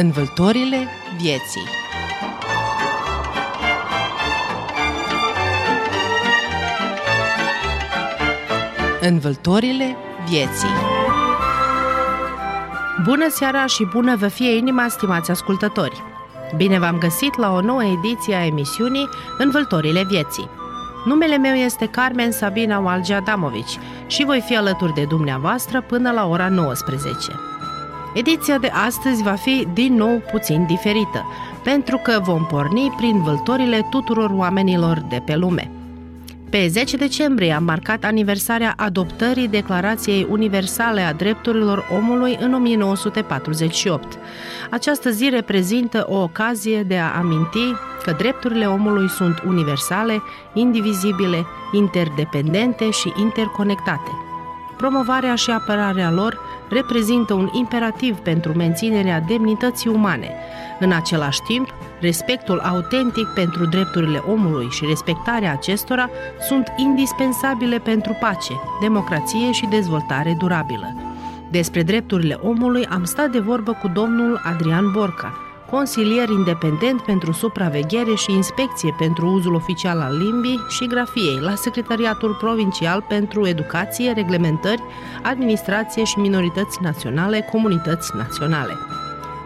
Învâltorile vieții Învâltorile vieții Bună seara și bună vă fie inima, stimați ascultători! Bine v-am găsit la o nouă ediție a emisiunii Învâltorile vieții. Numele meu este Carmen Sabina Walge Adamovici și voi fi alături de dumneavoastră până la ora 19. Ediția de astăzi va fi din nou puțin diferită, pentru că vom porni prin vâltorile tuturor oamenilor de pe lume. Pe 10 decembrie am marcat aniversarea adoptării Declarației Universale a Drepturilor Omului în 1948. Această zi reprezintă o ocazie de a aminti că drepturile omului sunt universale, indivizibile, interdependente și interconectate. Promovarea și apărarea lor reprezintă un imperativ pentru menținerea demnității umane. În același timp, respectul autentic pentru drepturile omului și respectarea acestora sunt indispensabile pentru pace, democrație și dezvoltare durabilă. Despre drepturile omului am stat de vorbă cu domnul Adrian Borca, consilier independent pentru supraveghere și inspecție pentru uzul oficial al limbii și grafiei la Secretariatul Provincial pentru Educație, Reglementări, Administrație și Minorități Naționale, Comunități Naționale.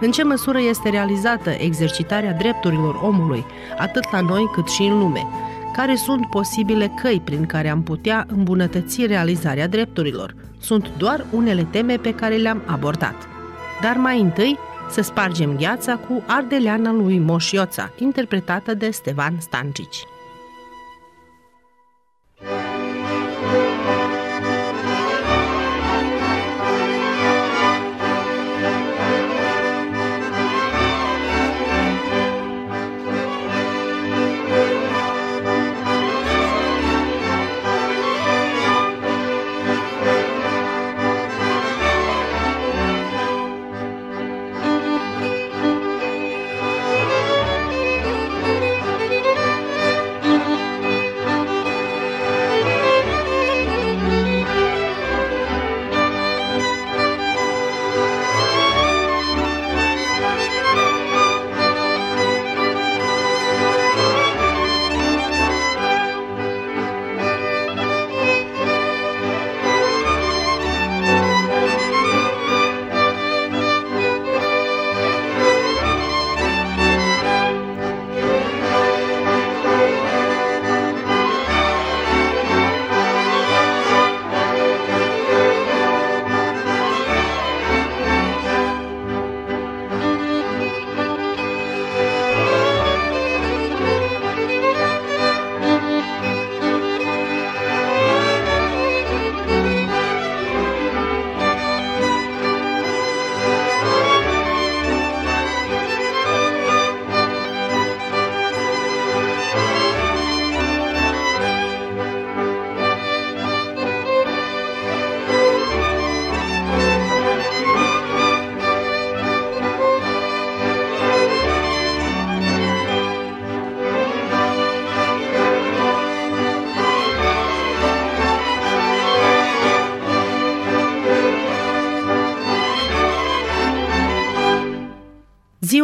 În ce măsură este realizată exercitarea drepturilor omului, atât la noi cât și în lume? Care sunt posibile căi prin care am putea îmbunătăți realizarea drepturilor? Sunt doar unele teme pe care le-am abordat. Dar mai întâi, să spargem gheața cu Ardeleana lui Moșioța, interpretată de Stevan Stancici.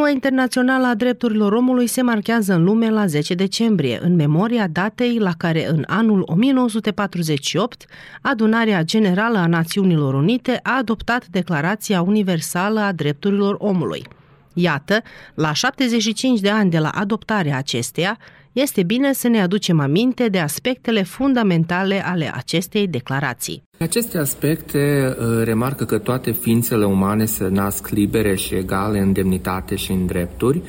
Ziua Internațională a Drepturilor Omului se marchează în lume la 10 decembrie, în memoria datei la care în anul 1948 Adunarea Generală a Națiunilor Unite a adoptat Declarația Universală a Drepturilor Omului. Iată, la 75 de ani de la adoptarea acesteia, este bine să ne aducem aminte de aspectele fundamentale ale acestei declarații. Aceste aspecte uh, remarcă că toate ființele umane se nasc libere și egale în demnitate și în drepturi,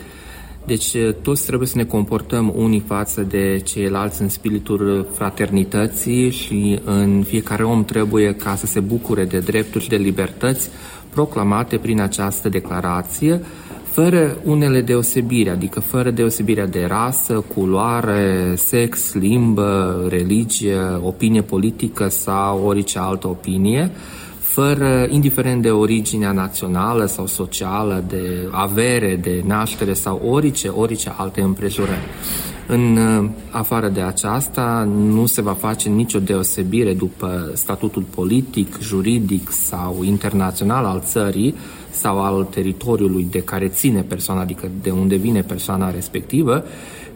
deci uh, toți trebuie să ne comportăm unii față de ceilalți în spiritul fraternității și în fiecare om trebuie ca să se bucure de drepturi și de libertăți proclamate prin această declarație, fără unele deosebiri, adică fără deosebirea de rasă, culoare, sex, limbă, religie, opinie politică sau orice altă opinie, fără, indiferent de originea națională sau socială, de avere, de naștere sau orice, orice alte împrejurări. În uh, afară de aceasta, nu se va face nicio deosebire după statutul politic, juridic sau internațional al țării sau al teritoriului de care ține persoana, adică de unde vine persoana respectivă,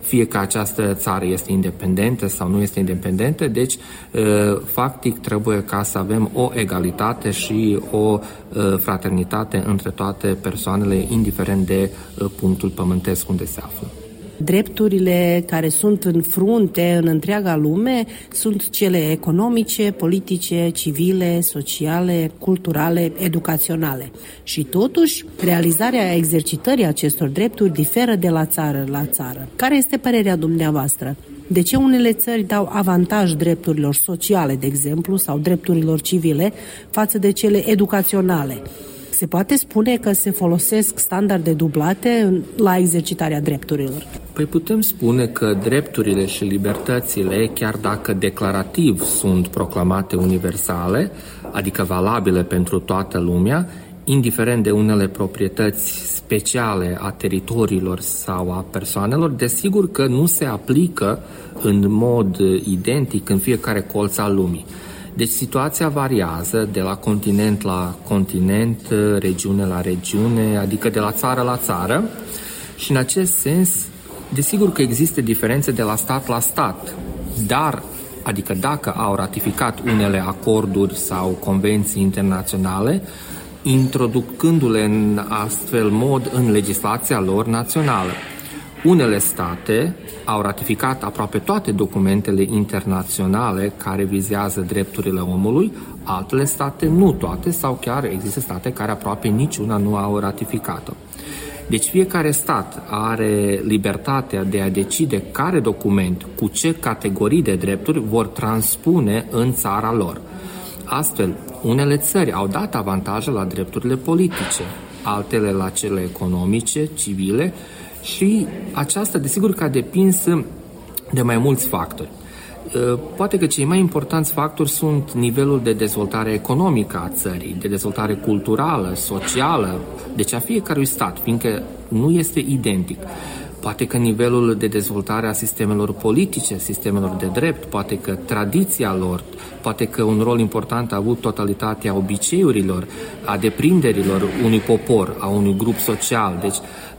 fie că această țară este independentă sau nu este independentă, deci uh, factic trebuie ca să avem o egalitate și o uh, fraternitate între toate persoanele, indiferent de punctul pământesc unde se află drepturile care sunt în frunte în întreaga lume sunt cele economice, politice, civile, sociale, culturale, educaționale. Și totuși, realizarea exercitării acestor drepturi diferă de la țară la țară. Care este părerea dumneavoastră? De ce unele țări dau avantaj drepturilor sociale, de exemplu, sau drepturilor civile față de cele educaționale? Se poate spune că se folosesc standarde dublate la exercitarea drepturilor. Păi putem spune că drepturile și libertățile, chiar dacă declarativ sunt proclamate universale, adică valabile pentru toată lumea, indiferent de unele proprietăți speciale a teritoriilor sau a persoanelor, desigur că nu se aplică în mod identic în fiecare colț al lumii. Deci situația variază de la continent la continent, regiune la regiune, adică de la țară la țară și în acest sens, desigur că există diferențe de la stat la stat, dar adică dacă au ratificat unele acorduri sau convenții internaționale, introducându-le în astfel mod în legislația lor națională. Unele state au ratificat aproape toate documentele internaționale care vizează drepturile omului, altele state nu toate sau chiar există state care aproape niciuna nu au ratificat-o. Deci fiecare stat are libertatea de a decide care document, cu ce categorii de drepturi vor transpune în țara lor. Astfel, unele țări au dat avantaje la drepturile politice, altele la cele economice, civile și aceasta, desigur, că a depins de mai mulți factori. Uh, poate că cei mai importanți factori sunt nivelul de dezvoltare economică a țării, de dezvoltare culturală, socială, deci a fiecărui stat, fiindcă nu este identic. Poate că nivelul de dezvoltare a sistemelor politice, sistemelor de drept, poate că tradiția lor, poate că un rol important a avut totalitatea obiceiurilor, a deprinderilor unui popor, a unui grup social. Deci,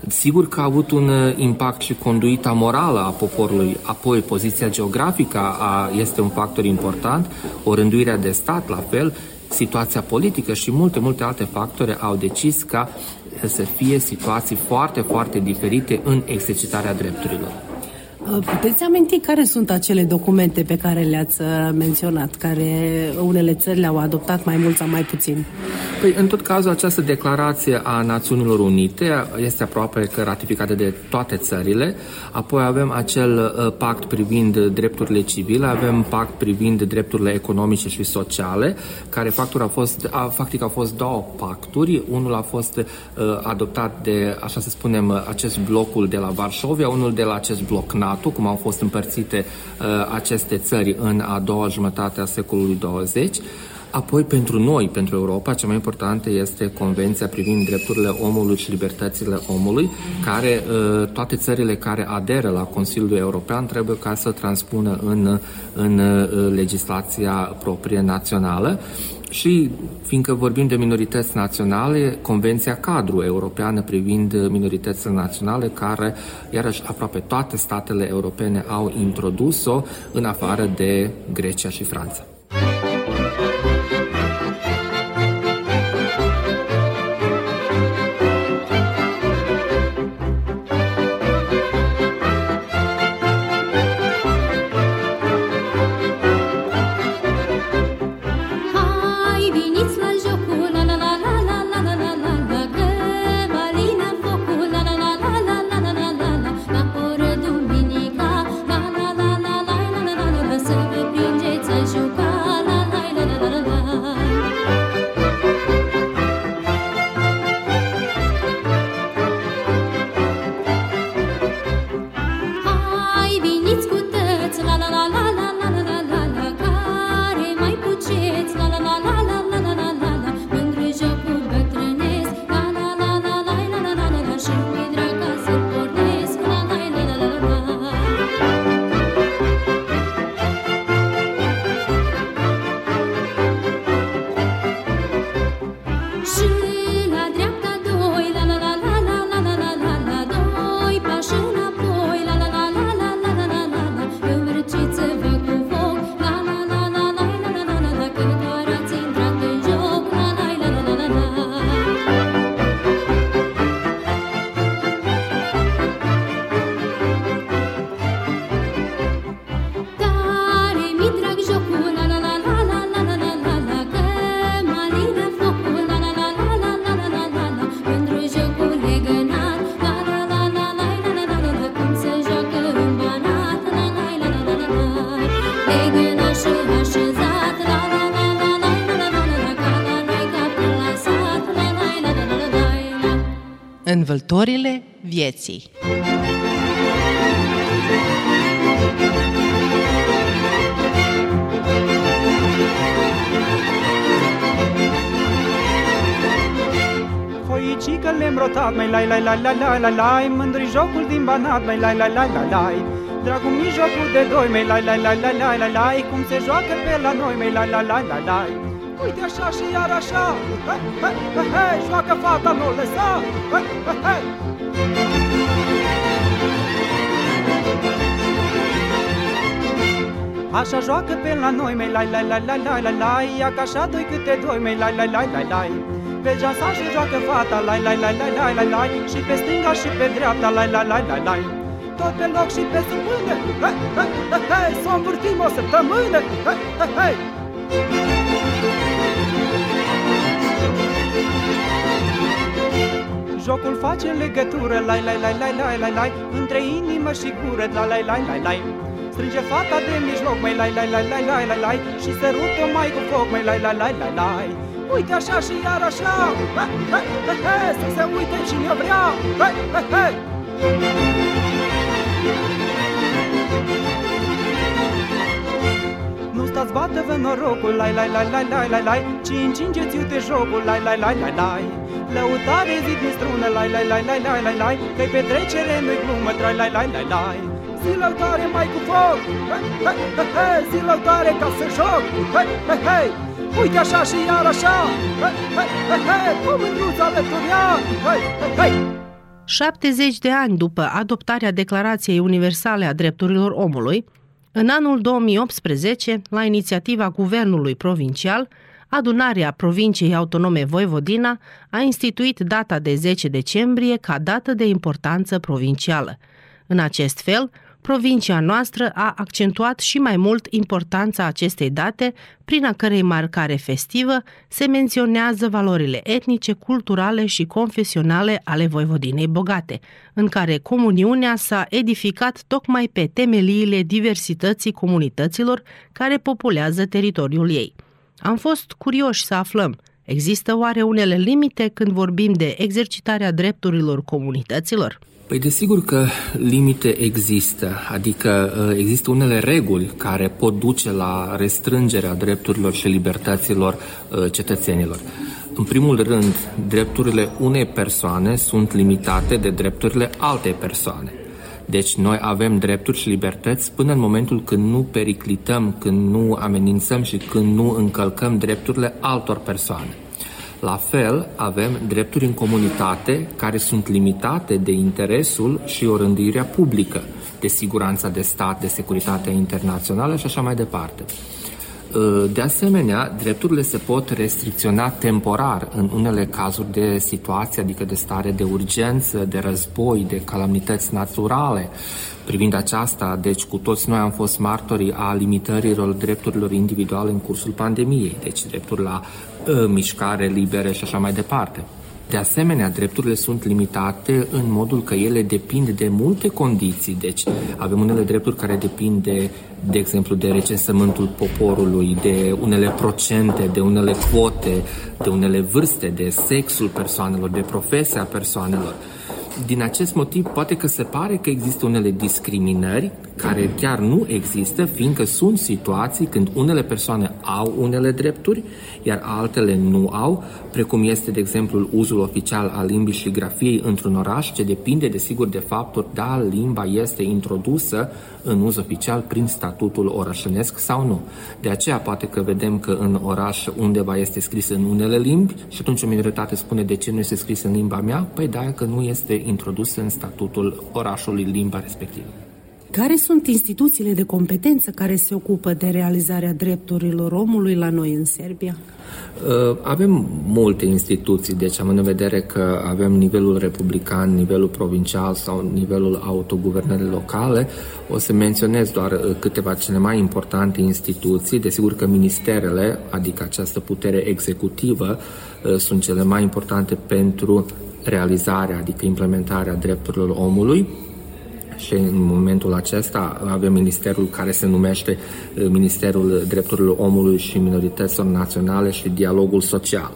sigur că a avut un uh, impact și conduita morală a poporului. Apoi, poziția geografică a, este un factor important, o rânduirea de stat la fel, situația politică și multe, multe alte factori au decis ca să fie situații foarte, foarte diferite în exercitarea drepturilor. Puteți aminti care sunt acele documente pe care le-ați uh, menționat, care unele țări le-au adoptat mai mult sau mai puțin? Păi, în tot cazul, această declarație a Națiunilor Unite este aproape că ratificată de toate țările. Apoi avem acel uh, pact privind drepturile civile, avem pact privind drepturile economice și sociale, care factul a fost, a, factic au fost două pacturi. Unul a fost uh, adoptat de, așa să spunem, acest blocul de la Varșovia, unul de la acest bloc NATO NATO, cum au fost împărțite uh, aceste țări în a doua jumătate a secolului 20. Apoi, pentru noi, pentru Europa, cea mai importantă este Convenția privind drepturile omului și libertățile omului, care uh, toate țările care aderă la Consiliul European trebuie ca să transpună în, în uh, legislația proprie națională. Și fiindcă vorbim de minorități naționale, Convenția Cadru Europeană privind minoritățile naționale, care iarăși aproape toate statele europene au introdus-o în afară de Grecia și Franța. Învăltorile vieții Foicică le-am rotat, mai lai lai lai lai lai lai lai Mândri jocul din banat, mai lai lai lai lai lai Dragul mi jocul de doi, mai lai lai lai lai lai lai lai Cum se joacă pe la noi, mai lai lai lai lai lai Uite așa și iar așa Hei, hei, hei, hei, joacă fata, nu lăsa Hei, hei, hei Așa joacă pe la noi, mai lai lai lai lai lai lai lai Ia ca așa doi câte doi, mai lai lai lai lai lai Pe geasa și joacă fata, lai lai lai lai lai lai lai Și pe stânga și pe dreapta, lai lai lai lai lai Tot pe loc și pe sub mână, hei, hei, hei, hei Să o învârtim o săptămână, hei, hei, hei Jocul face legătură, lai, lai, lai, lai, lai, lai, lai Între inimă și gură, la, lai, lai, lai, lai Strânge fata de mijloc, mai lai, lai, lai, lai, lai, lai, lai Și sărută mai cu foc, mai lai, lai, lai, lai, lai Uite așa și iar așa, he, he, he, he, să se uite cine vrea, he, he, he. Nu stați bată-vă norocul, lai, lai, lai, lai, lai, lai, lai Ci încingeți uite jocul, lai, lai, lai, lai, lai Lăutare zi din strună, lai, lai, lai, lai, lai, lai, lai Că-i petrecere, nu-i glumă, trai, lai, lai, lai, lai Zi lăutare mai cu foc, hei, hei, hei, hei Zi lăutare ca să joc, hei, hei, hei Uite așa și iar așa, hei, hei, hei, hei Cu mândruța alături hei, hei, hei 70 de ani după adoptarea Declarației Universale a Drepturilor Omului, în anul 2018, la inițiativa Guvernului Provincial, Adunarea Provinciei Autonome Voivodina a instituit data de 10 decembrie ca dată de importanță provincială. În acest fel, provincia noastră a accentuat și mai mult importanța acestei date, prin a cărei marcare festivă se menționează valorile etnice, culturale și confesionale ale Voivodinei bogate, în care comuniunea s-a edificat tocmai pe temeliile diversității comunităților care populează teritoriul ei. Am fost curioși să aflăm, există oare unele limite când vorbim de exercitarea drepturilor comunităților? Păi desigur că limite există, adică uh, există unele reguli care pot duce la restrângerea drepturilor și libertăților uh, cetățenilor. În primul rând, drepturile unei persoane sunt limitate de drepturile altei persoane. Deci noi avem drepturi și libertăți până în momentul când nu periclităm, când nu amenințăm și când nu încălcăm drepturile altor persoane. La fel, avem drepturi în comunitate care sunt limitate de interesul și orândirea publică, de siguranța de stat, de securitatea internațională și așa mai departe. De asemenea, drepturile se pot restricționa temporar în unele cazuri de situație, adică de stare de urgență, de război, de calamități naturale. Privind aceasta, deci cu toți noi am fost martorii a limitărilor drepturilor individuale în cursul pandemiei, deci drepturi la uh, mișcare libere și așa mai departe. De asemenea, drepturile sunt limitate în modul că ele depind de multe condiții. Deci avem unele drepturi care depind de, de exemplu, de recensământul poporului, de unele procente, de unele quote, de unele vârste, de sexul persoanelor, de profesia persoanelor. Din acest motiv, poate că se pare că există unele discriminări care chiar nu există, fiindcă sunt situații când unele persoane au unele drepturi, iar altele nu au, precum este, de exemplu, uzul oficial al limbii și grafiei într-un oraș, ce depinde, desigur, de faptul da, limba este introdusă în uz oficial prin statutul orașănesc sau nu. De aceea poate că vedem că în oraș undeva este scris în unele limbi și atunci o minoritate spune de ce nu este scris în limba mea? Păi da, că nu este introdusă în statutul orașului limba respectivă. Care sunt instituțiile de competență care se ocupă de realizarea drepturilor omului la noi în Serbia? Uh, avem multe instituții, deci am în vedere că avem nivelul republican, nivelul provincial sau nivelul autoguvernării locale. O să menționez doar uh, câteva cele mai importante instituții. Desigur că ministerele, adică această putere executivă, uh, sunt cele mai importante pentru realizarea, adică implementarea drepturilor omului și în momentul acesta avem ministerul care se numește uh, Ministerul Drepturilor Omului și Minorităților Naționale și Dialogul Social.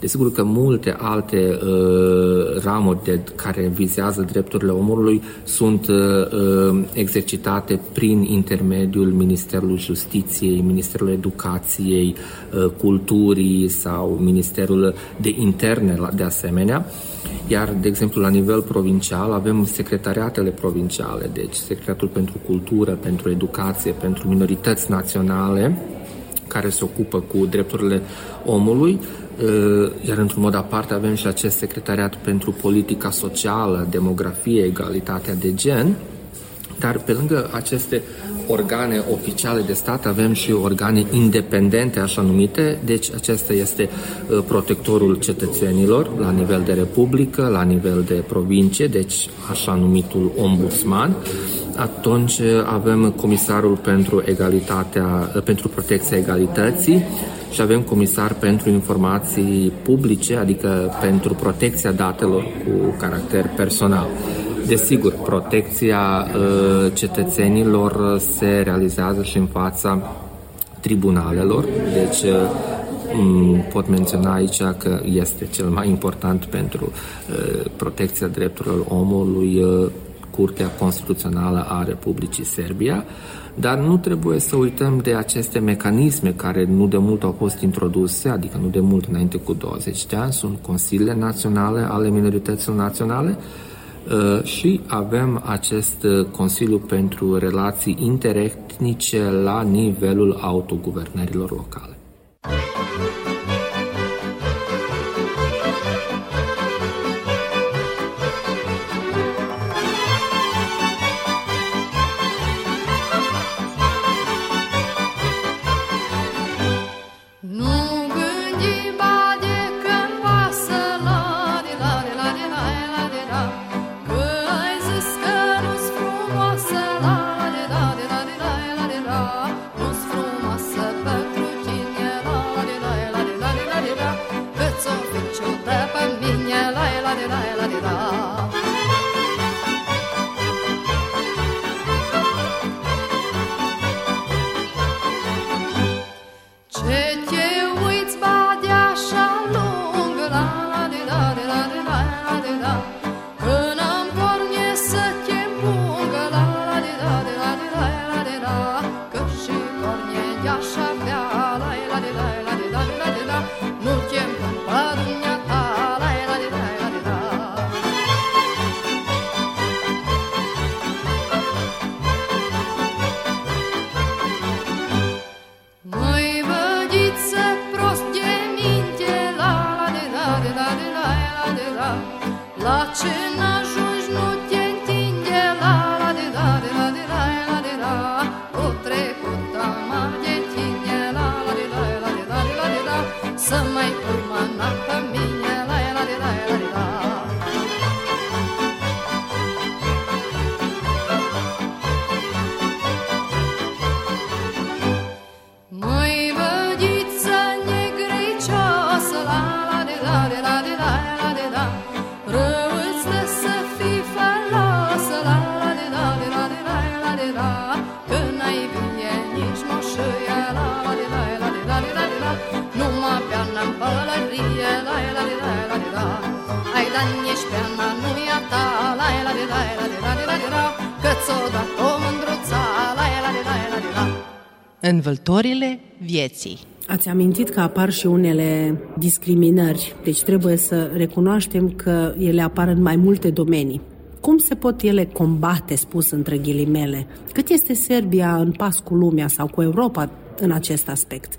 Desigur că multe alte uh, ramuri de, care vizează drepturile omului sunt uh, uh, exercitate prin intermediul Ministerului Justiției, Ministerul Educației, uh, Culturii sau Ministerul de Interne de asemenea. Iar, de exemplu, la nivel provincial avem secretariatele provinciale, deci Secretariatul pentru Cultură, pentru Educație, pentru Minorități Naționale, care se ocupă cu drepturile omului, uh, iar într-un mod aparte avem și acest secretariat pentru politica socială, demografie, egalitatea de gen, dar pe lângă aceste organe oficiale de stat avem și organe independente, așa numite, deci acesta este uh, protectorul cetățenilor la nivel de republică, la nivel de provincie, deci așa numitul ombudsman. Atunci uh, avem comisarul pentru egalitatea, uh, pentru protecția egalității, și avem comisar pentru informații publice, adică pentru protecția datelor cu caracter personal. Desigur, protecția uh, cetățenilor se realizează și în fața tribunalelor, deci uh, pot menționa aici că este cel mai important pentru uh, protecția drepturilor omului Curtea Constituțională a Republicii Serbia, dar nu trebuie să uităm de aceste mecanisme care nu de mult au fost introduse, adică nu de mult înainte cu 20 de ani, sunt consiliile naționale ale minorităților naționale, Uh, și avem acest uh, Consiliu pentru Relații Interetnice la nivelul autoguvernărilor locale. Peut-être Învăltorile vieții. Ați amintit că apar și unele discriminări, deci trebuie să recunoaștem că ele apar în mai multe domenii. Cum se pot ele combate, spus între ghilimele? Cât este Serbia în pas cu lumea sau cu Europa în acest aspect?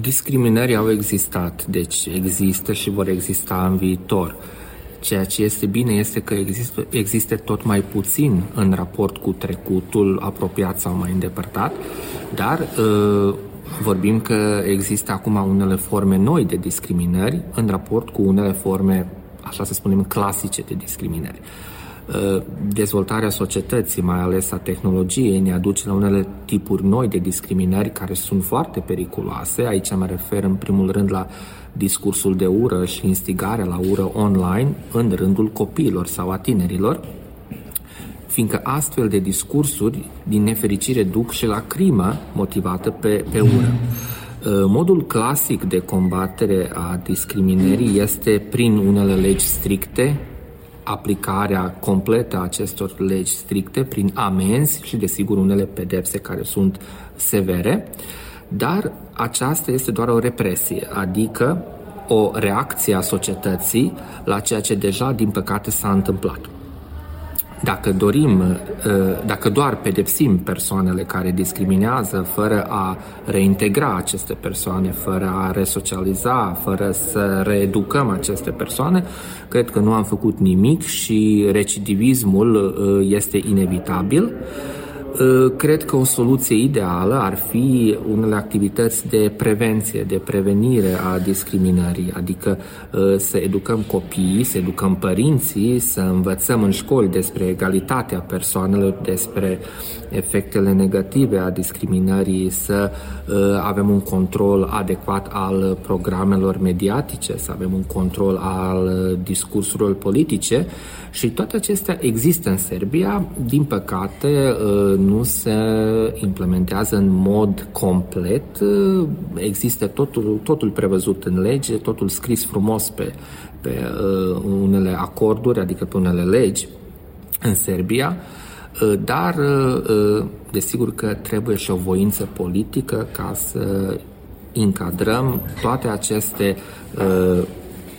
Discriminări au existat, deci există și vor exista în viitor. Ceea ce este bine este că există, există tot mai puțin în raport cu trecutul apropiat sau mai îndepărtat, dar uh, vorbim că există acum unele forme noi de discriminări în raport cu unele forme, așa să spunem, clasice de discriminări. Uh, dezvoltarea societății, mai ales a tehnologiei, ne aduce la unele tipuri noi de discriminări care sunt foarte periculoase. Aici mă refer în primul rând la discursul de ură și instigarea la ură online în rândul copiilor sau a tinerilor. fiindcă astfel de discursuri, din nefericire, duc și la crimă motivată pe, pe ură. Modul clasic de combatere a discriminării este prin unele legi stricte, aplicarea completă a acestor legi stricte prin amenzi și, desigur, unele pedepse care sunt severe, dar aceasta este doar o represie, adică o reacție a societății la ceea ce deja, din păcate, s-a întâmplat. Dacă dorim, uh, dacă doar pedepsim persoanele care discriminează fără a reintegra aceste persoane, fără a resocializa, fără să reeducăm aceste persoane, cred că nu am făcut nimic și recidivismul uh, este inevitabil. Ă, cred că o soluție ideală ar fi unele activități de prevenție, de prevenire a discriminării, adică ă, să educăm copiii, să educăm părinții, să învățăm în școli despre egalitatea persoanelor, despre efectele negative a discriminării, să ă, avem un control adecvat al programelor mediatice, să avem un control al discursurilor politice și toate acestea există în Serbia. Din păcate, nu se implementează în mod complet. Există totul, totul prevăzut în lege, totul scris frumos pe, pe uh, unele acorduri, adică pe unele legi în Serbia, uh, dar uh, desigur că trebuie și o voință politică ca să încadrăm toate aceste uh,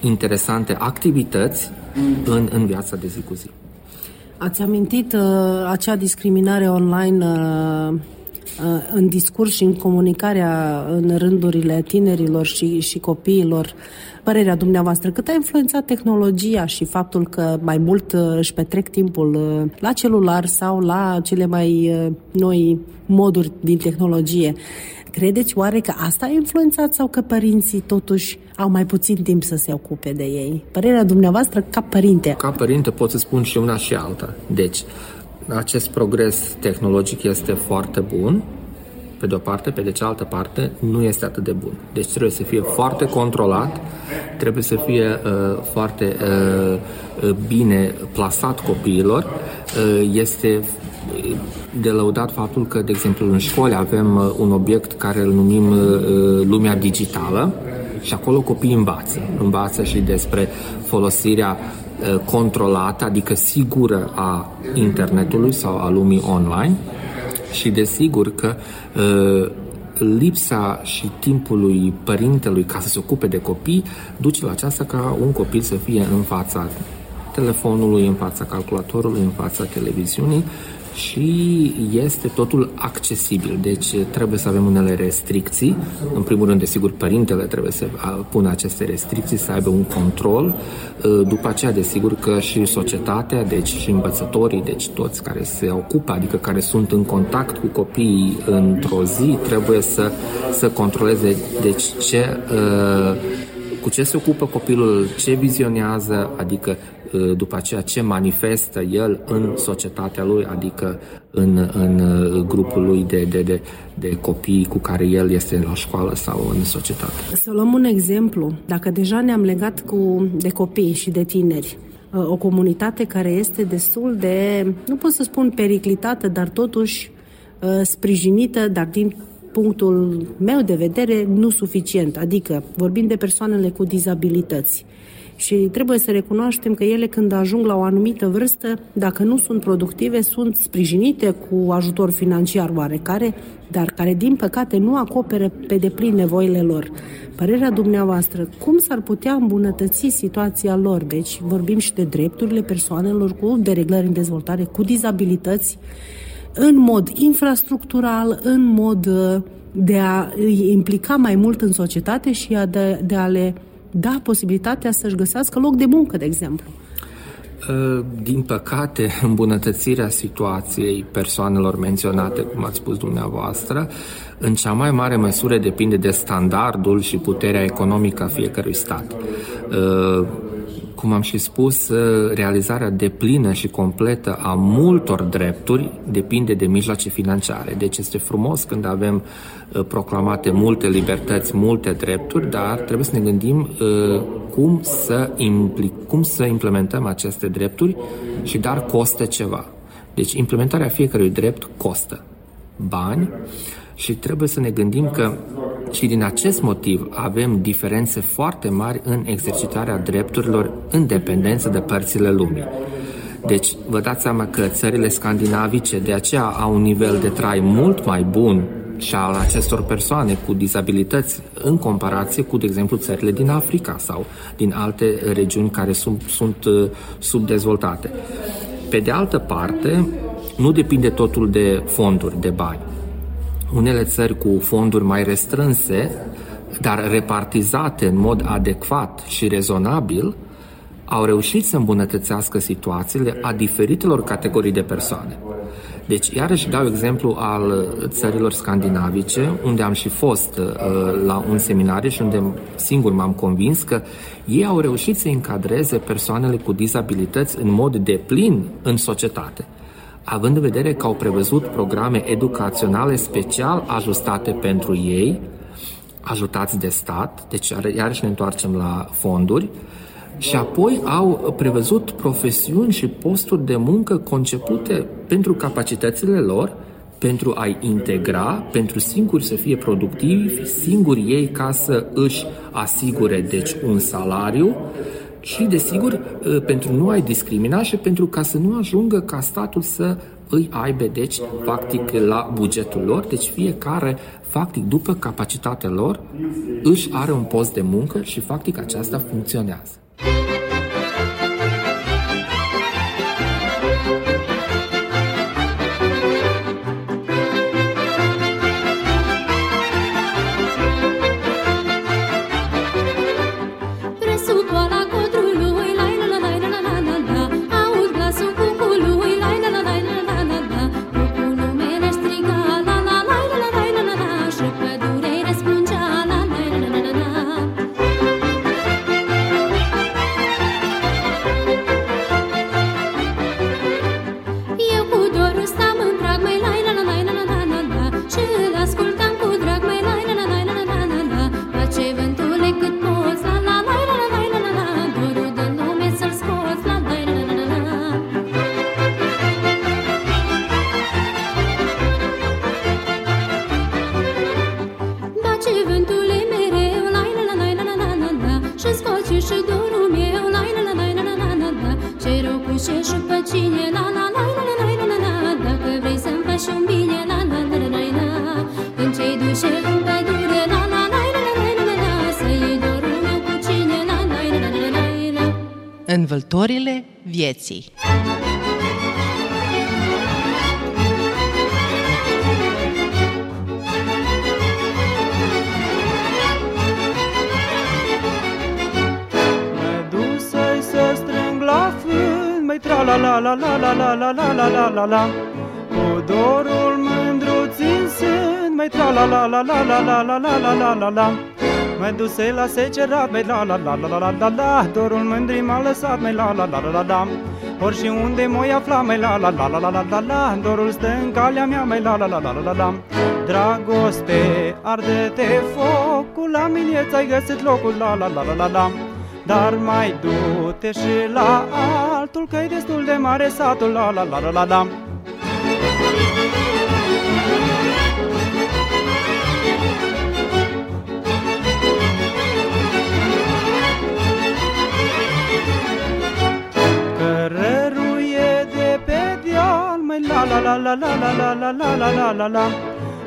interesante activități în, în viața de zi cu zi. Ați amintit uh, acea discriminare online uh, uh, în discurs și în comunicarea în rândurile tinerilor și, și copiilor. Părerea dumneavoastră, cât a influențat tehnologia și faptul că mai mult uh, își petrec timpul uh, la celular sau la cele mai uh, noi moduri din tehnologie? Credeți oare că asta a influențat sau că părinții totuși au mai puțin timp să se ocupe de ei? Părerea dumneavoastră ca părinte. Ca părinte pot să spun și una și alta. Deci, acest progres tehnologic este foarte bun, pe de o parte, pe de cealaltă parte nu este atât de bun. Deci trebuie să fie foarte controlat, trebuie să fie uh, foarte uh, uh bine plasat copiilor, uh, este de lăudat faptul că, de exemplu, în școli avem uh, un obiect care îl numim uh, lumea digitală și acolo copiii învață. Învață și despre folosirea uh, controlată, adică sigură a internetului sau a lumii online. Și desigur că lipsa și timpului părintelui ca să se ocupe de copii duce la aceasta ca un copil să fie în fața telefonului, în fața calculatorului, în fața televiziunii și este totul accesibil. Deci trebuie să avem unele restricții. În primul rând, desigur, părintele trebuie să pună aceste restricții, să aibă un control. După aceea, desigur că și societatea, deci și învățătorii, deci toți care se ocupă, adică care sunt în contact cu copiii într-o zi, trebuie să, să controleze deci ce cu ce se ocupă copilul, ce vizionează, adică Uh, după aceea ce manifestă el în societatea lui, adică în, în uh, grupul lui de, de, de, de copii cu care el este la școală sau în societate. Să luăm un exemplu. Dacă deja ne-am legat cu, de copii și de tineri, uh, o comunitate care este destul de, nu pot să spun periclitată, dar totuși sprijinită, dar din punctul meu de vedere, nu suficient. Adică vorbim de persoanele cu dizabilități. Și trebuie să recunoaștem că ele când ajung la o anumită vârstă, dacă nu sunt productive, sunt sprijinite cu ajutor financiar oarecare, dar care din păcate nu acoperă pe deplin nevoile lor. Părerea dumneavoastră, cum s-ar putea îmbunătăți situația lor? Deci vorbim și de drepturile persoanelor cu dereglări în dezvoltare, cu dizabilități, în mod infrastructural, în mod uh, de a îi implica mai mult în societate și a de, de a le da posibilitatea să-și găsească loc de muncă, de exemplu. Ă, din păcate, îmbunătățirea situației persoanelor menționate, cum ați spus dumneavoastră, în cea mai mare măsură depinde de standardul și puterea economică a fiecărui stat. Ă, cum am și spus, ă, realizarea deplină și completă a multor drepturi depinde de mijloace financiare. Deci este frumos când avem ă, proclamate multe libertăți, multe drepturi, dar trebuie să ne gândim ă, cum să, impli- cum să implementăm aceste drepturi și dar costă ceva. Deci implementarea fiecărui drept costă bani și trebuie să ne gândim că și din acest motiv avem diferențe foarte mari în exercitarea drepturilor în dependență de părțile lumii. Deci vă dați seama că țările scandinavice de aceea au un nivel de trai mult mai bun și al acestor persoane cu dizabilități în comparație cu, de exemplu, țările din Africa sau din alte regiuni care sunt, sunt uh, subdezvoltate. Pe de altă parte, nu depinde totul de fonduri, de bani. Unele țări cu fonduri mai restrânse, dar repartizate în mod adecvat și rezonabil, au reușit să îmbunătățească situațiile a diferitelor categorii de persoane. Deci, iarăși dau exemplu al țărilor scandinavice, unde am și fost uh, la un seminariu și unde singur m-am convins că ei au reușit să încadreze persoanele cu dizabilități în mod deplin în societate având în vedere că au prevăzut programe educaționale special ajustate pentru ei, ajutați de stat, deci iarăși ne întoarcem la fonduri, și apoi au prevăzut profesiuni și posturi de muncă concepute pentru capacitățile lor, pentru a-i integra, pentru singuri să fie productivi, singuri ei ca să își asigure deci un salariu și, desigur, ă, pentru nu a-i discrimina și pentru ca să nu ajungă ca statul să îi aibă, deci, factic, la bugetul lor, deci fiecare, factic, după capacitatea lor, își are un post de muncă și, factic, aceasta funcționează. Învăltorile vieții tra la la la la la la la la la la la la Cu dorul mândruț în sân, mai tra la la la la la la la la la la la la Mă duse la secerat, mai la la la la la la la la Dorul mândri m-a lăsat, mai la la la la la la Ori și unde mă afla, mai la la la la la la la la Dorul stă în calea mea, mai la la la la la la la Dragoste, arde-te focul, la mine ți-ai găsit locul, la la la la la la dar mai du-te și la altul Că-i destul de mare satul La la la la la la la la la la la la la la la la la la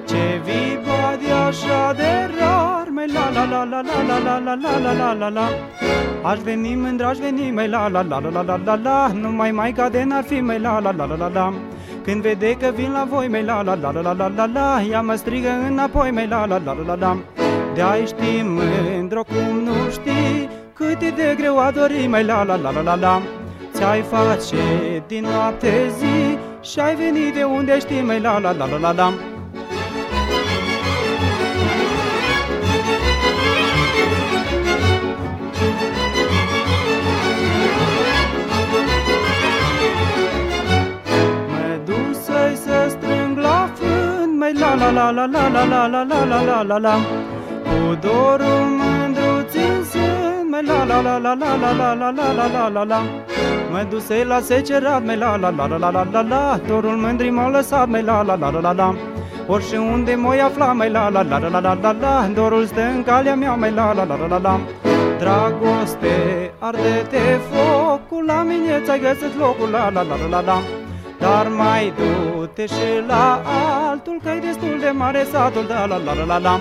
Ce viba de așa de rar Mai la la la la la la la la la la la la la Aș veni mândr, aș veni mai la la la la la la la la Numai mai cade n-ar fi mai la la la la la la Când vede că vin la voi mai la la la la la la la la Ea mă strigă înapoi mai la la la la la la De-ai ști mândro cum nu știi Cât e de greu a dori mai la la la la la la Ți-ai face din noapte zi Și ai venit de unde știi mai la la la la la la la la la la la la la la la la la la Cu dorul mândruț în sân, me la la la la la la la la la la la la la Mă duse la secerat me la la la la la la la la Dorul mândri m-a lăsat me la la la la la la Ori și unde mă afla me la la la la la la la la Dorul stă în calea mea me la la la la la la Dragoste, arde-te focul La mine ți-ai găsit locul la la la la la la Dar mai du-te și la altul Că-i destul de mare satul da la la la la la La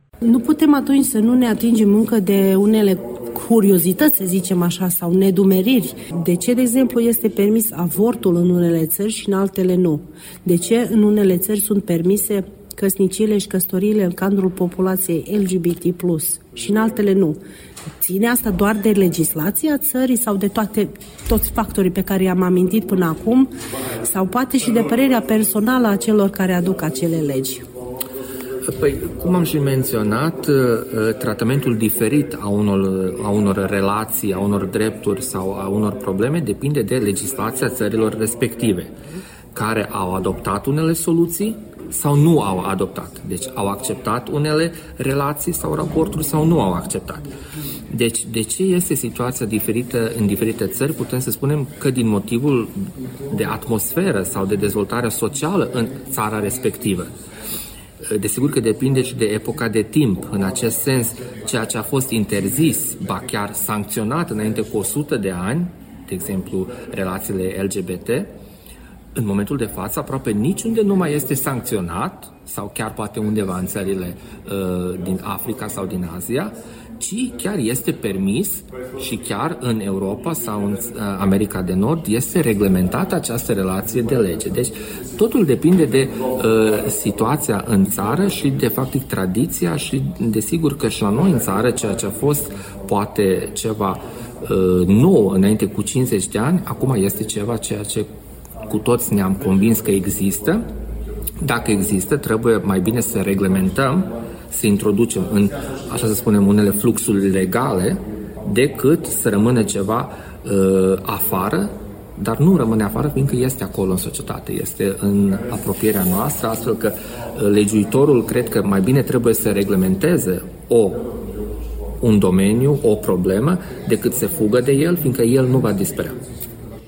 Nu putem atunci să nu ne atingem încă de unele curiozități, să zicem așa, sau nedumeriri. De ce, de exemplu, este permis avortul în unele țări și în altele nu? De ce în unele țări sunt permise căsnicile și căsătoriile în cadrul populației LGBT+, și în altele nu? Ține asta doar de legislația țării sau de toate, toți factorii pe care i-am amintit până acum sau poate și de părerea personală a celor care aduc acele legi? Păi, cum am și menționat, uh, tratamentul diferit a unor, a unor relații, a unor drepturi sau a unor probleme depinde de legislația țărilor respective, care au adoptat unele soluții sau nu au adoptat. Deci au acceptat unele relații sau raporturi sau nu au acceptat. Deci, de ce este situația diferită în diferite țări? Putem să spunem că din motivul de atmosferă sau de dezvoltare socială în țara respectivă. Desigur că depinde și de epoca de timp. În acest sens, ceea ce a fost interzis, ba chiar sancționat înainte cu 100 de ani, de exemplu, relațiile LGBT, în momentul de față aproape niciunde nu mai este sancționat, sau chiar poate undeva în țările uh, din Africa sau din Asia, ci chiar este permis și chiar în Europa sau în uh, America de Nord este reglementată această relație de lege. Deci totul depinde de uh, situația în țară și de faptic tradiția și desigur că și la noi în țară ceea ce a fost poate ceva uh, nou înainte cu 50 de ani, acum este ceva ceea ce cu toți ne-am convins că există. Dacă există, trebuie mai bine să reglementăm să introducem în, așa să spunem, unele fluxuri legale, decât să rămână ceva uh, afară, dar nu rămâne afară fiindcă este acolo în societate, este în apropierea noastră, astfel că uh, legiuitorul cred că mai bine trebuie să reglementeze o un domeniu, o problemă, decât să fugă de el, fiindcă el nu va dispărea.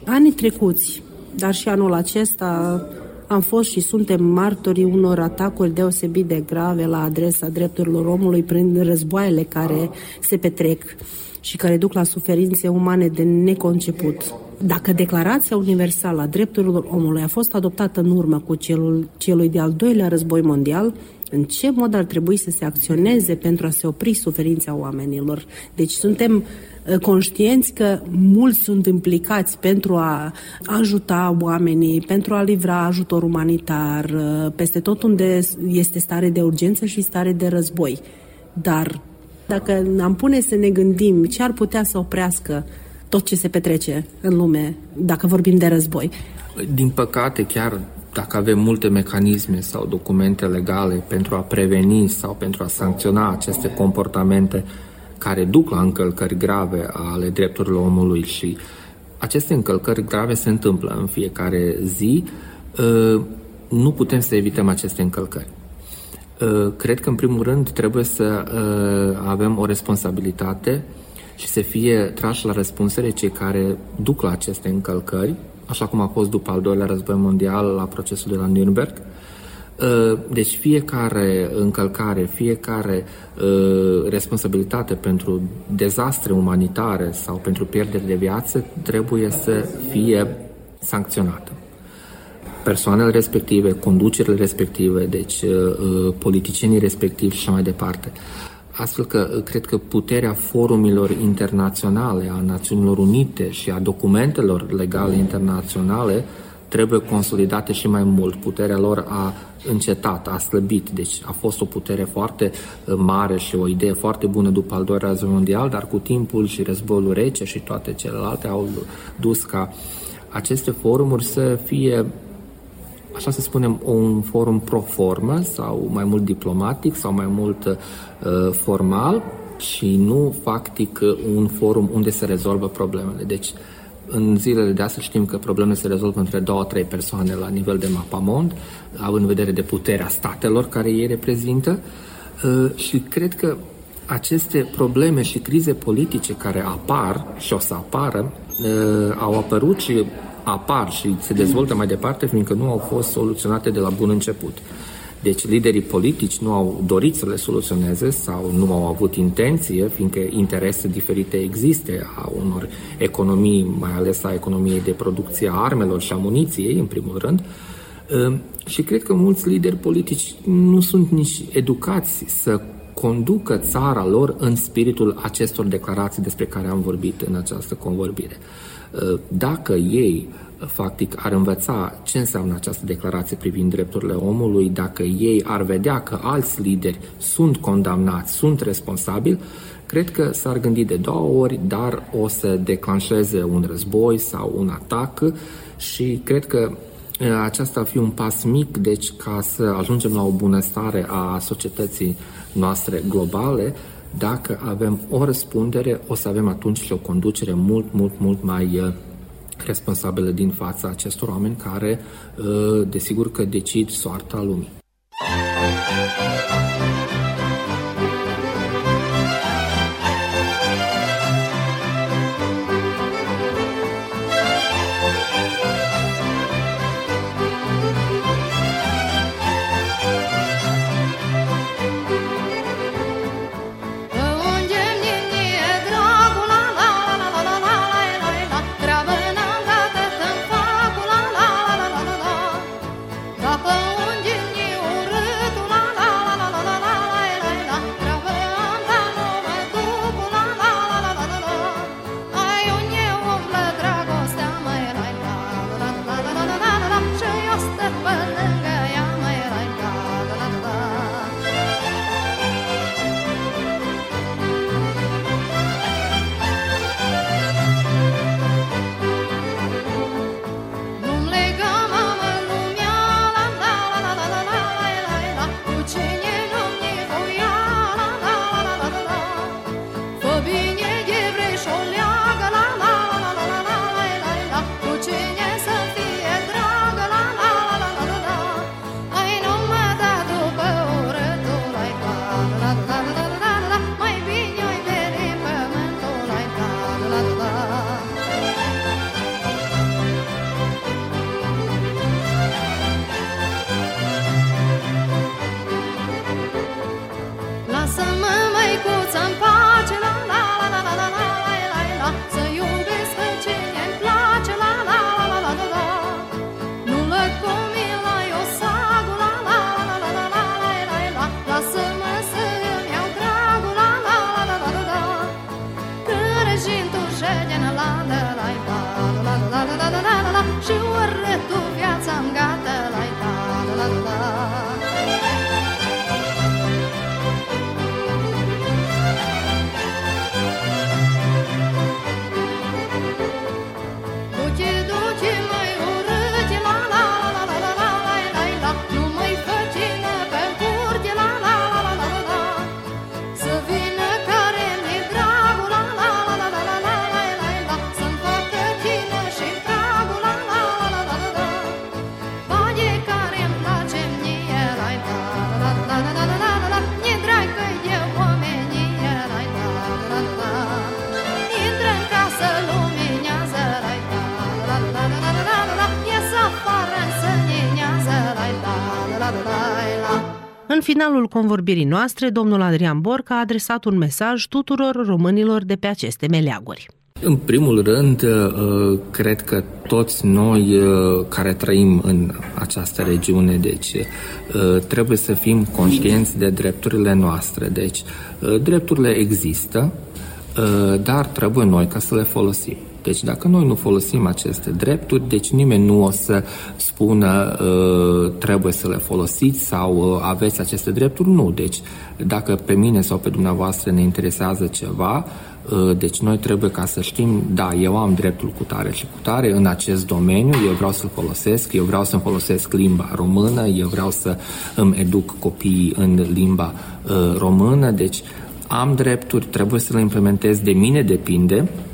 Anii trecuți, dar și anul acesta, am fost și suntem martorii unor atacuri deosebit de grave la adresa drepturilor omului prin războaiele care se petrec și care duc la suferințe umane de neconceput. Dacă Declarația Universală a Drepturilor Omului a fost adoptată în urmă cu celul, celui de-al doilea război mondial, în ce mod ar trebui să se acționeze pentru a se opri suferința oamenilor? Deci suntem Uh, conștienți că mulți sunt implicați pentru a ajuta oamenii, pentru a livra ajutor umanitar uh, peste tot unde este stare de urgență și stare de război. Dar dacă am pune să ne gândim ce ar putea să oprească tot ce se petrece în lume, dacă vorbim de război. Din păcate, chiar dacă avem multe mecanisme sau documente legale pentru a preveni sau pentru a sancționa aceste comportamente care duc la încălcări grave ale drepturilor omului și aceste încălcări grave se întâmplă în fiecare zi, ă, nu putem să evităm aceste încălcări. Ă, cred că, în primul rând, trebuie să ă, avem o responsabilitate și să fie trași la răspunsere cei care duc la aceste încălcări, așa cum a fost după al doilea război mondial la procesul de la Nürnberg, Uh, deci fiecare încălcare, fiecare uh, responsabilitate pentru dezastre umanitare sau pentru pierderi de viață trebuie să fie sancționată. Persoanele respective, conducerile respective, deci uh, politicienii respectivi și așa mai departe. Astfel că cred că puterea forumilor internaționale, a Națiunilor Unite și a documentelor legale internaționale trebuie consolidate și mai mult. Puterea lor a încetat, a slăbit, deci a fost o putere foarte uh, mare și o idee foarte bună după al doilea război mondial, dar cu timpul și războiul rece și toate celelalte au dus ca aceste forumuri să fie așa să spunem, un forum pro formă sau mai mult diplomatic sau mai mult uh, formal și nu factic un forum unde se rezolvă problemele. Deci în zilele de astăzi știm că problemele se rezolvă între două, trei persoane la nivel de mapamond, având în vedere de puterea statelor care ei reprezintă uh, și cred că aceste probleme și crize politice care apar și o să apară uh, au apărut și apar și se dezvoltă mai departe fiindcă nu au fost soluționate de la bun început. Deci liderii politici nu au dorit să le soluționeze sau nu au avut intenție, fiindcă interese diferite existe a unor economii, mai ales a economiei de producție a armelor și a muniției, în primul rând. Ă, și cred că mulți lideri politici nu sunt nici educați să conducă țara lor în spiritul acestor declarații despre care am vorbit în această convorbire. Ă, dacă ei Factic, ar învăța ce înseamnă această declarație privind drepturile omului, dacă ei ar vedea că alți lideri sunt condamnați, sunt responsabili, cred că s-ar gândi de două ori, dar o să declanșeze un război sau un atac și cred că aceasta ar fi un pas mic, deci ca să ajungem la o bunăstare a societății noastre globale, dacă avem o răspundere, o să avem atunci și o conducere mult, mult, mult mai responsabilă din fața acestor oameni care, uh, desigur că decid soarta lumii. Finalul convorbirii noastre, domnul Adrian Borca a adresat un mesaj tuturor românilor de pe aceste meleaguri. În primul rând, uh, cred că toți noi uh, care trăim în această regiune, deci uh, trebuie să fim conștienți de drepturile noastre. Deci, drepturile există, dar trebuie noi ca să le folosim. Deci dacă noi nu folosim aceste drepturi, deci nimeni nu o să spună uh, trebuie să le folosiți sau uh, aveți aceste drepturi. Nu. Deci dacă pe mine sau pe dumneavoastră ne interesează ceva, uh, deci noi trebuie ca să știm, da, eu am dreptul cu tare și cu tare în acest domeniu, eu vreau să-l folosesc, eu vreau să-mi folosesc limba română, eu vreau să îmi educ copiii în limba uh, română, deci am drepturi, trebuie să le implementez, de mine depinde, Uh,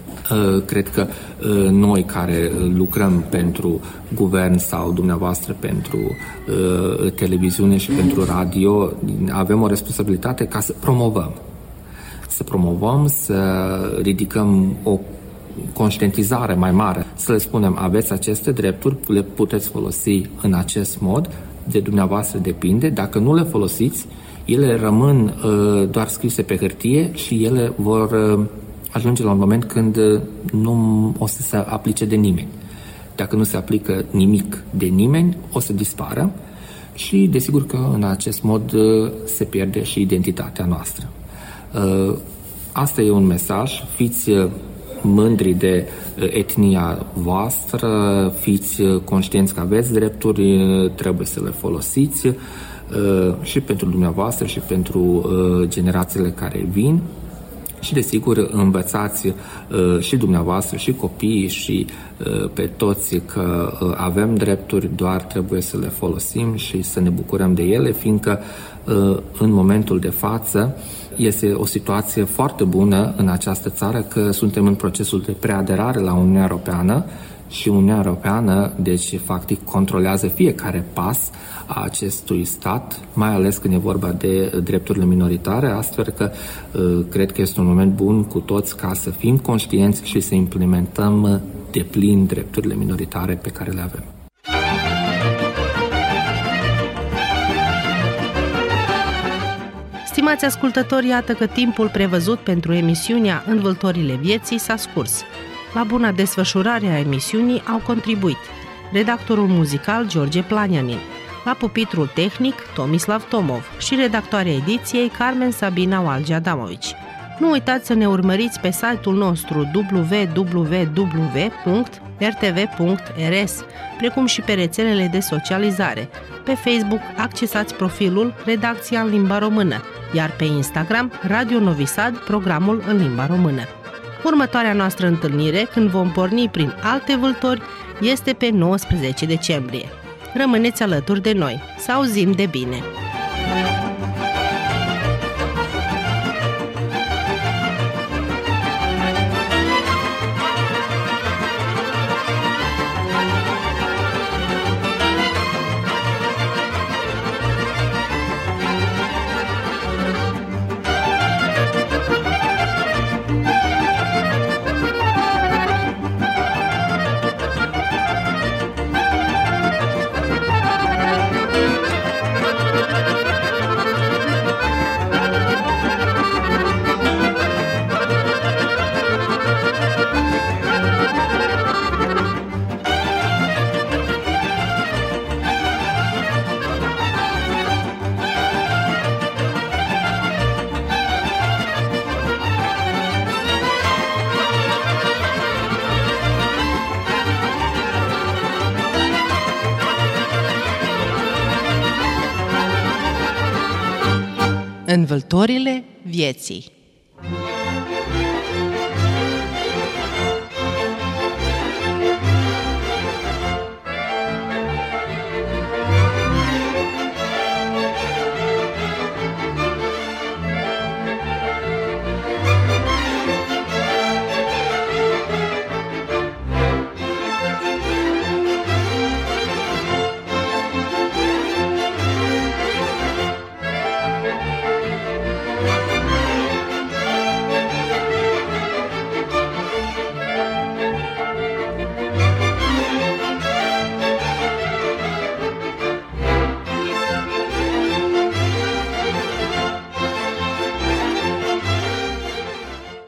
cred că uh, noi care lucrăm pentru guvern sau dumneavoastră pentru uh, televiziune și pentru radio avem o responsabilitate ca să promovăm. Să promovăm, să ridicăm o conștientizare mai mare, să le spunem aveți aceste drepturi, le puteți folosi în acest mod, de dumneavoastră depinde, dacă nu le folosiți, ele rămân uh, doar scrise pe hârtie și ele vor uh, ajunge la un moment când uh, nu o să se aplice de nimeni. Dacă nu se aplică nimic de nimeni, o să dispară și desigur că în acest mod uh, se pierde și identitatea noastră. Uh, asta e un mesaj, fiți mândri de etnia voastră, fiți conștienți că aveți drepturi, trebuie să le folosiți și pentru dumneavoastră și pentru generațiile care vin și desigur învățați uh, și dumneavoastră și copiii și uh, pe toți că uh, avem drepturi, doar trebuie să le folosim și să ne bucurăm de ele, fiindcă în momentul de față este o situație foarte bună în această țară că suntem în procesul de preaderare la Uniunea Europeană și Uniunea Europeană, deci, factic, controlează fiecare pas a acestui stat, mai ales când e vorba de drepturile minoritare, astfel că uh, cred că este un moment bun cu toți ca să fim conștienți și să implementăm de plin drepturile minoritare pe care le avem. Stimați ascultători, iată că timpul prevăzut pentru emisiunea Învăltorile vieții s-a scurs. La buna desfășurare a emisiunii au contribuit redactorul muzical George Planianin, la pupitrul tehnic Tomislav Tomov și redactoarea ediției Carmen Sabina Walge Adamovici. Nu uitați să ne urmăriți pe site-ul nostru www.rtv.rs, precum și pe rețelele de socializare. Pe Facebook accesați profilul Redacția în limba română, iar pe Instagram Radio Novisad, programul în limba română. Următoarea noastră întâlnire, când vom porni prin alte vâltori, este pe 19 decembrie. Rămâneți alături de noi. Să auzim de bine! Învăltorile vieții.